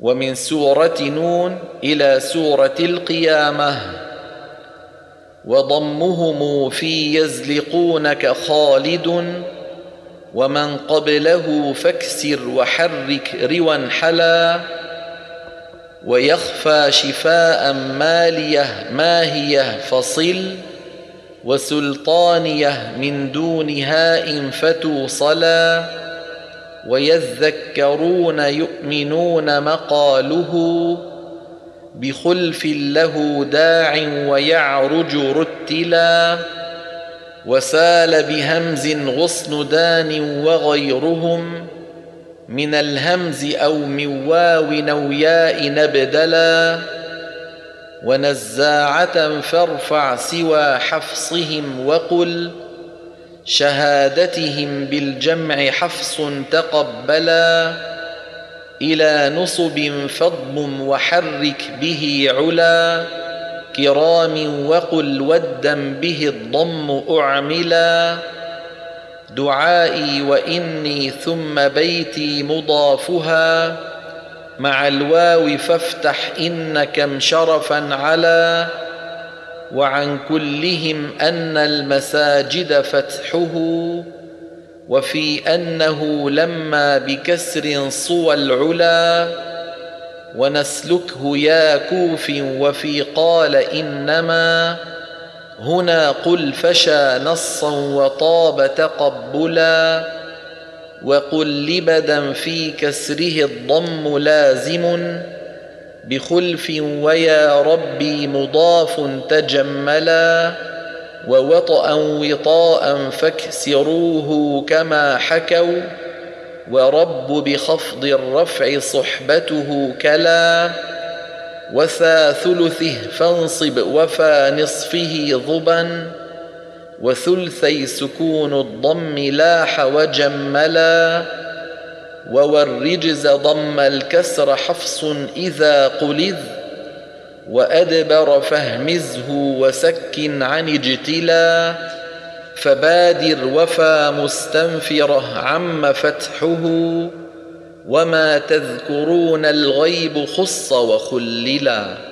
ومن سورة نون إلى سورة القيامة. وضمهم في يزلقونك خالد ومن قبله فاكسر وحرك روا حلا. ويخفى شفاء ماليه ماهيه فصل وسلطانيه من دون هاء فتوصلا ويذكرون يؤمنون مقاله بخلف له داع ويعرج رتلا وسال بهمز غصن دان وغيرهم من الهمز أو من واو نوياء نبدلا ونزاعة فارفع سوى حفصهم وقل شهادتهم بالجمع حفص تقبلا إلى نصب فضم وحرك به علا كرام وقل ودا به الضم أعملا دعائي وإني ثم بيتي مضافها مع الواو فافتح إن كم شرفا على وعن كلهم أن المساجد فتحه وفي أنه لما بكسر صوى العلا ونسلكه يا كوف وفي قال إنما هنا قل فشى نصا وطاب تقبلا وقل لبدا في كسره الضم لازم بخلف ويا ربي مضاف تجملا ووطأ وطاء فاكسروه كما حكوا ورب بخفض الرفع صحبته كلا وثا ثلثه فانصب وفا نصفه ضبا وثلثي سكون الضم لاح وجملا ووالرجز ضم الكسر حفص إذا قلذ وأدبر فهمزه وسك عن اجتلا فبادر وفى مستنفرة عم فتحه وما تذكرون الغيب خص وخللا.